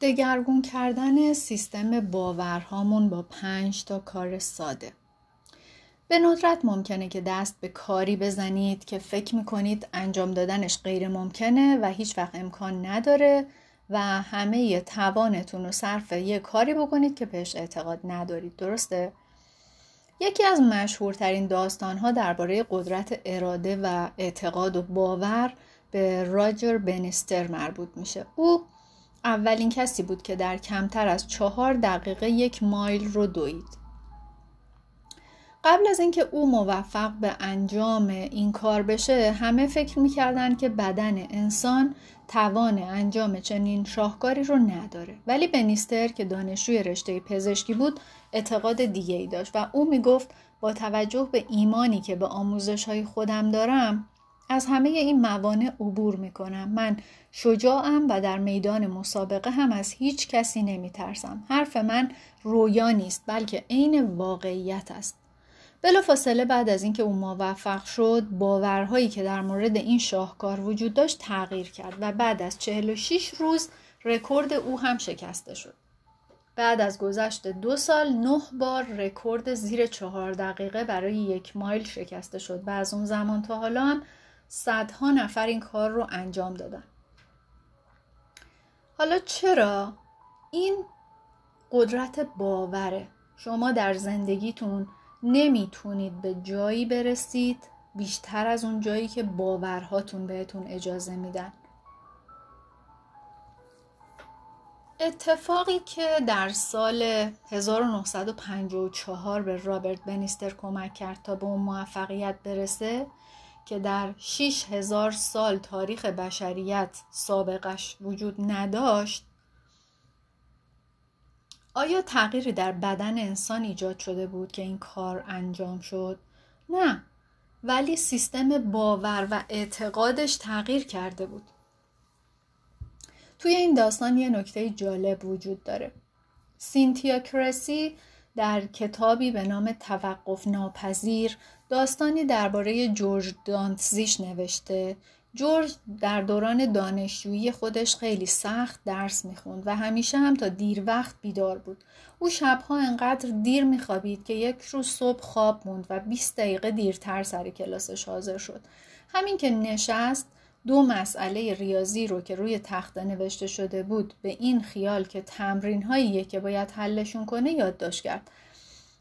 دگرگون کردن سیستم باورهامون با پنج تا کار ساده. به ندرت ممکنه که دست به کاری بزنید که فکر می‌کنید انجام دادنش غیر ممکنه و هیچ وقت امکان نداره و همه توانتون رو صرف یه کاری بکنید که بهش اعتقاد ندارید. درسته؟ یکی از مشهورترین داستانها درباره قدرت اراده و اعتقاد و باور به راجر بنیستر مربوط میشه. او اولین کسی بود که در کمتر از چهار دقیقه یک مایل رو دوید. قبل از اینکه او موفق به انجام این کار بشه همه فکر می‌کردن که بدن انسان توان انجام چنین شاهکاری رو نداره. ولی بنیستر که دانشجوی رشته پزشکی بود اعتقاد دیگه ای داشت و او می‌گفت با توجه به ایمانی که به آموزش های خودم دارم از همه این موانع عبور می‌کنم. من شجاعم و در میدان مسابقه هم از هیچ کسی نمیترسم. حرف من رویا نیست بلکه عین واقعیت است. فاصله بعد از اینکه او موفق شد باورهایی که در مورد این شاهکار وجود داشت تغییر کرد و بعد از 46 روز رکورد او هم شکسته شد. بعد از گذشت دو سال نه بار رکورد زیر چهار دقیقه برای یک مایل شکسته شد و از اون زمان تا حالا هم صدها نفر این کار رو انجام دادن. حالا چرا؟ این قدرت باوره. شما در زندگیتون نمی‌تونید به جایی برسید بیشتر از اون جایی که باورهاتون بهتون اجازه میدن. اتفاقی که در سال 1954 به رابرت بنیستر کمک کرد تا به اون موفقیت برسه که در 6000 سال تاریخ بشریت سابقش وجود نداشت آیا تغییری در بدن انسان ایجاد شده بود که این کار انجام شد؟ نه ولی سیستم باور و اعتقادش تغییر کرده بود توی این داستان یه نکته جالب وجود داره سینتیا کرسی در کتابی به نام توقف ناپذیر داستانی درباره جورج دانتزیش نوشته جورج در دوران دانشجویی خودش خیلی سخت درس می‌خوند و همیشه هم تا دیر وقت بیدار بود. او شبها انقدر دیر میخوابید که یک روز صبح خواب موند و 20 دقیقه دیرتر سر کلاسش حاضر شد. همین که نشست دو مسئله ریاضی رو که روی تخته نوشته شده بود به این خیال که تمرین هاییه که باید حلشون کنه یادداشت کرد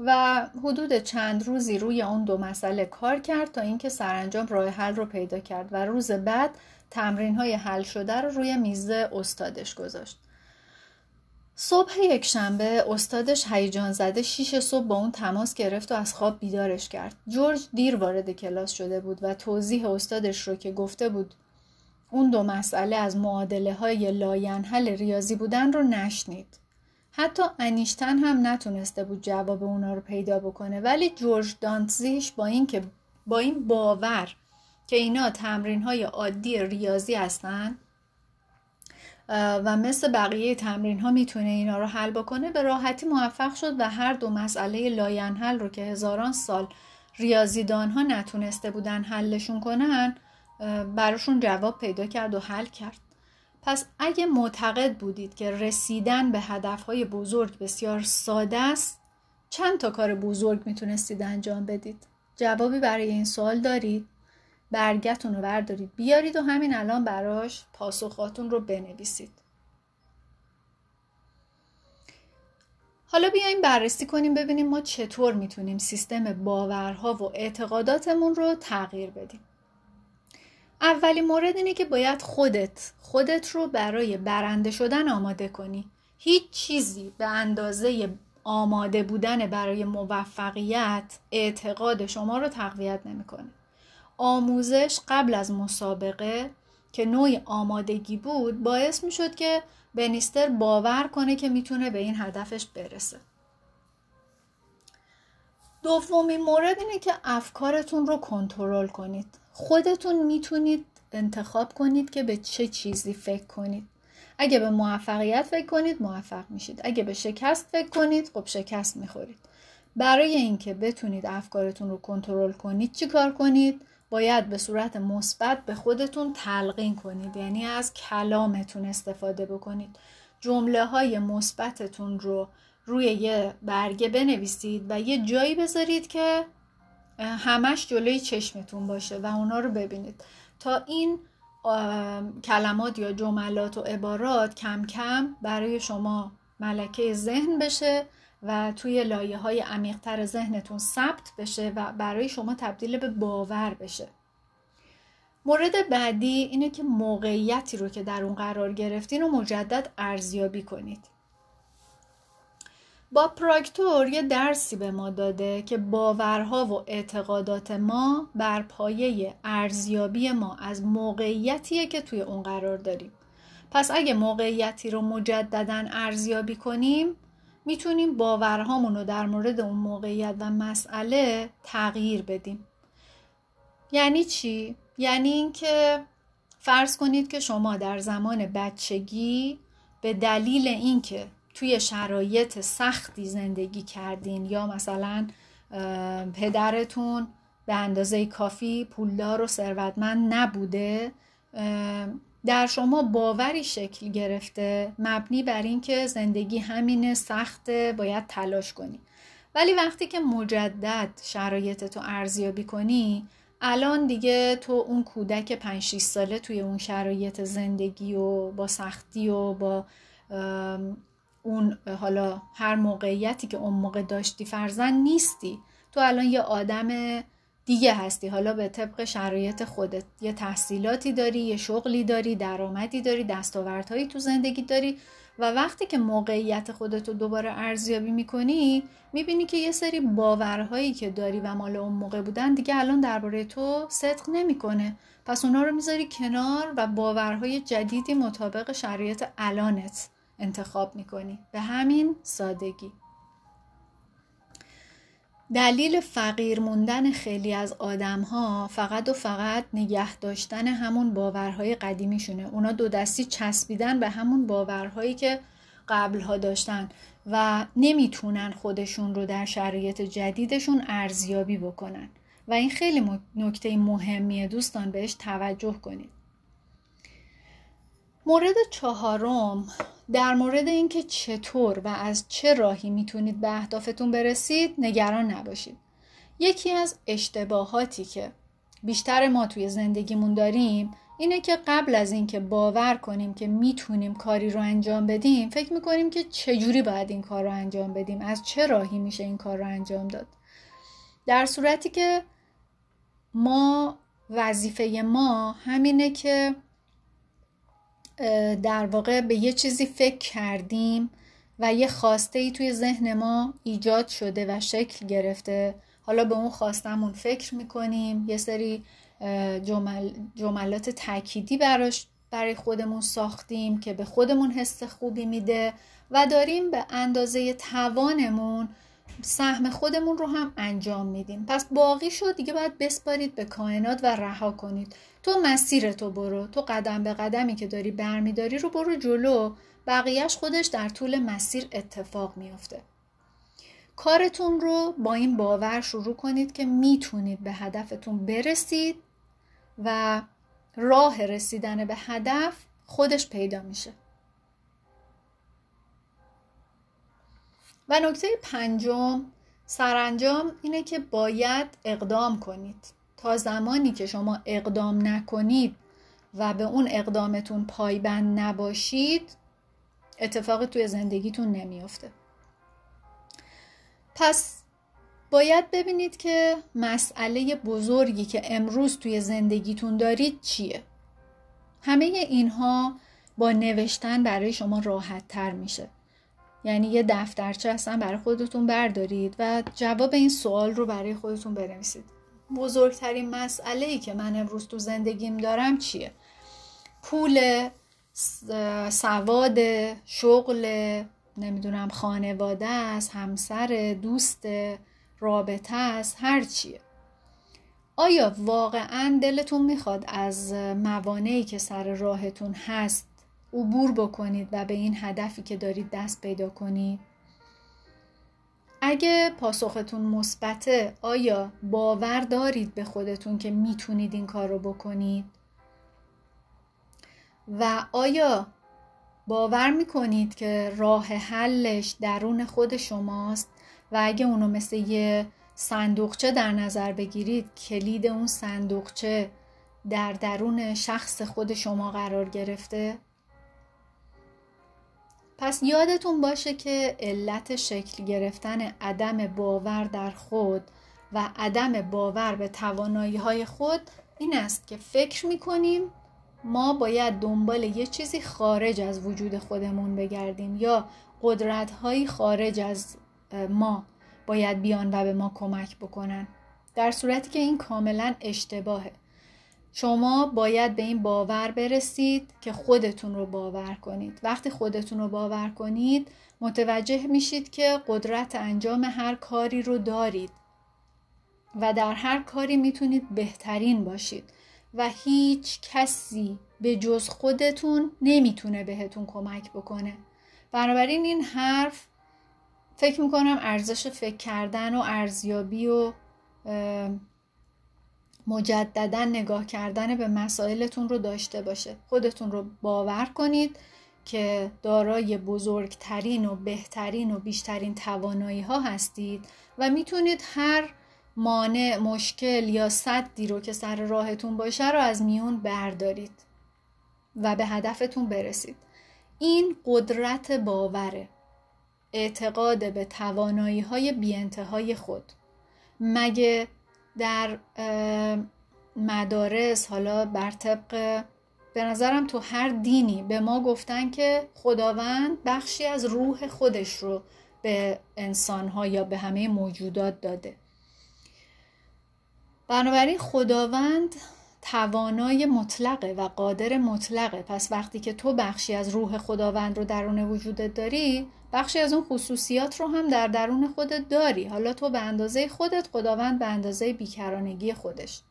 و حدود چند روزی روی اون دو مسئله کار کرد تا اینکه سرانجام راه حل رو پیدا کرد و روز بعد تمرین های حل شده رو روی میز استادش گذاشت. صبح یک شنبه استادش هیجان زده شیش صبح با اون تماس گرفت و از خواب بیدارش کرد. جورج دیر وارد کلاس شده بود و توضیح استادش رو که گفته بود اون دو مسئله از معادله های لاینحل ریاضی بودن رو نشنید. حتی انیشتن هم نتونسته بود جواب اونا رو پیدا بکنه ولی جورج دانتزیگ با این که با این باور که اینا تمرین های عادی ریاضی هستن و مثل بقیه تمرین ها می‌تونه اینا رو حل بکنه به راحتی موفق شد و هر دو مسئله لاینحل رو که هزاران سال ریاضیدان ها نتونسته بودن حلشون کنن براشون جواب پیدا کرد و حل کرد. پس اگه معتقد بودید که رسیدن به هدفهای بزرگ بسیار ساده است چند تا کار بزرگ می‌تونستید انجام بدید؟ جوابی برای این سوال دارید؟ برگتون رو بردارید. بیارید و همین الان براش پاسخاتون رو بنویسید. حالا بیایم بررسی کنیم ببینیم ما چطور می‌تونیم سیستم باورها و اعتقاداتمون رو تغییر بدیم. اولین مورد اینه که باید خودت خودت رو برای برنده شدن آماده کنی. هیچ چیزی به اندازه آماده بودن برای موفقیت اعتقاد شما رو تقویت نمی‌کنه. آموزش قبل از مسابقه که نوع آمادگی بود باعث می شد که بنیستر باور کنه که می‌تونه به این هدفش برسه. دومین مورد اینه که افکارتون رو کنترل کنید. خودتون می‌تونید انتخاب کنید که به چه چیزی فکر کنید. اگه به موفقیت فکر کنید موفق میشید. اگه به شکست فکر کنید خب شکست می‌خورید. برای اینکه بتونید افکارتون رو کنترل کنید چی کار کنید؟ باید به صورت مثبت به خودتون تلقین کنید. یعنی از کلامتون استفاده بکنید. جمله های مثبتتون رو روی یه برگه بنویسید و یه جایی بذارید که همش جلوی چشمتون باشه و اونا رو ببینید. تا این کلمات یا جملات و عبارات کم کم برای شما ملکه ذهن بشه و توی لایه های عمیقتر ذهنتون ثبت بشه و برای شما تبدیل به باور بشه. مورد بعدی اینه که موقعیتی رو که در اون قرار گرفتین رو مجدد ارزیابی کنید. با پراکتور یه درسی به ما داده که باورها و اعتقادات ما بر پایه ارزیابی ما از موقعیتیه که توی اون قرار داریم. پس اگه موقعیتی رو مجددا ارزیابی کنیم می‌تونیم باورهامون رو در مورد اون موقعیت و مسئله تغییر بدیم. یعنی چی؟ یعنی اینکه فرض کنید که شما در زمان بچگی به دلیل اینکه توی شرایط سختی زندگی کردین یا مثلا پدرتون به اندازه کافی پولدار و ثروتمند نبوده در شما باوری شکل گرفته مبنی بر اینکه زندگی همینه سخته باید تلاش کنی. ولی وقتی که مجدد شرایط تو ارزیابی کنی الان دیگه تو اون کودک 5 6 ساله توی اون شرایط زندگی و با سختی و با اون حالا هر موقعیتی که اون موقع داشتی فرزن نیستی. تو الان یه آدم دیگه هستی. حالا به طبق شرایط خودت. یه تحصیلاتی داری یه شغلی داری درآمدی داری دستاوردهایی تو زندگی داری و وقتی که موقعیت خودت رو دوباره ارزیابی می‌کنی می‌بینی که یه سری باورهایی که داری و مال اون موقع بودن دیگه الان درباره تو صدق نمی‌کنه. پس اونا رو می‌ذاری کنار و باورهای جدیدی مطابق شرایط الانت انتخاب می‌کنی. به همین سادگی. دلیل فقیر موندن خیلی از آدم ها فقط و فقط نگه داشتن همون باورهای قدیمیشونه. اونا دو دستی چسبیدن به همون باورهایی که قبلها داشتن و نمی‌تونن خودشون رو در شرایط جدیدشون ارزیابی بکنن. و این خیلی نکته مهمیه. دوستان بهش توجه کنید. مورد چهارم در مورد اینکه چطور و از چه راهی می‌تونید به اهدافتون برسید نگران نباشید. یکی از اشتباهاتی که بیشتر ما توی زندگیمون داریم اینه که قبل از اینکه باور کنیم که می‌تونیم کاری رو انجام بدیم فکر می‌کنیم که چجوری باید این کار رو انجام بدیم از چه راهی میشه این کار رو انجام داد. در صورتی که ما وظیفه ما همینه که در واقع به یه چیزی فکر کردیم و یه خواسته ای توی ذهن ما ایجاد شده و شکل گرفته. حالا به اون خواستمون فکر می‌کنیم. یه سری جمل، جملات تأکیدی براش برای خودمون ساختیم که به خودمون حس خوبی میده و داریم به اندازه توانمون سهم خودمون رو هم انجام میدیم. پس باقی شد. دیگه باید بسپارید به کائنات و رها کنید. تو مسیر تو برو. تو قدم به قدمی که داری برمیداری رو برو جلو. بقیهش خودش در طول مسیر اتفاق میافته. کارتون رو با این باور شروع کنید که می‌تونید به هدفتون برسید و راه رسیدن به هدف خودش پیدا میشه. و نکته پنجم سرانجام اینه که باید اقدام کنید. تا زمانی که شما اقدام نکنید و به اون اقدامتون پایبند نباشید اتفاقی توی زندگیتون نمیافته. پس باید ببینید که مسئله بزرگی که امروز توی زندگیتون دارید چیه. همه اینها با نوشتن برای شما راحت تر میشه. یعنی یه دفترچه هستن برای خودتون بردارید و جواب این سوال رو برای خودتون بنویسید. بزرگترین مسئله ای که من امروز تو زندگیم دارم چیه؟ پول سواد شغل نمی‌دونم خانواده است همسر دوست رابطه است هر چیه. آیا واقعا دلتون می‌خواد از موانعی که سر راهتون هست عبور بکنید و به این هدفی که دارید دست پیدا کنید؟ اگه پاسختون مثبته آیا باور دارید به خودتون که می‌تونید این کار رو بکنید؟ و آیا باور می‌کنید که راه حلش درون خود شماست؟ و اگه اونو مثل یه صندوقچه در نظر بگیرید کلید اون صندوقچه در درون شخص خود شما قرار گرفته؟ پس یادتون باشه که علت شکل گرفتن عدم باور در خود و عدم باور به توانایی های خود این است که فکر می‌کنیم ما باید دنبال یه چیزی خارج از وجود خودمون بگردیم یا قدرت هایی خارج از ما باید بیان و به ما کمک بکنن. در صورتی که این کاملا اشتباهه. شما باید به این باور برسید که خودتون رو باور کنید. وقتی خودتون رو باور کنید متوجه میشید که قدرت انجام هر کاری رو دارید و در هر کاری می‌تونید بهترین باشید و هیچ کسی به جز خودتون نمی‌تونه بهتون کمک بکنه. بنابراین این حرف فکر می‌کنم ارزش فکر کردن و ارزیابی و مجددا نگاه کردن به مسائلتون رو داشته باشه. خودتون رو باور کنید که دارای بزرگترین و بهترین و بیشترین توانایی ها هستید و می‌تونید هر مانع مشکل یا صدی رو که سر راهتون باشه رو از میون بردارید و به هدفتون برسید. این قدرت باوره. اعتقاد به توانایی های بی خود. مگه در مدارس حالا بر طبق به نظرم تو هر دینی به ما گفتن که خداوند بخشی از روح خودش رو به انسانها یا به همه موجودات داده. بنابراین خداوند توانای مطلقه و قادر مطلقه. پس وقتی که تو بخشی از روح خداوند رو درون وجودت داری بخشی از اون خصوصیات رو هم در درون خودت داری. حالا تو به اندازه خودت خداوند به اندازه بیکرانگی خودش.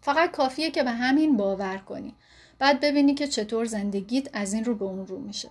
فقط کافیه که به همین باور کنی. بعد ببینی که چطور زندگیت از این رو به اون رو میشه.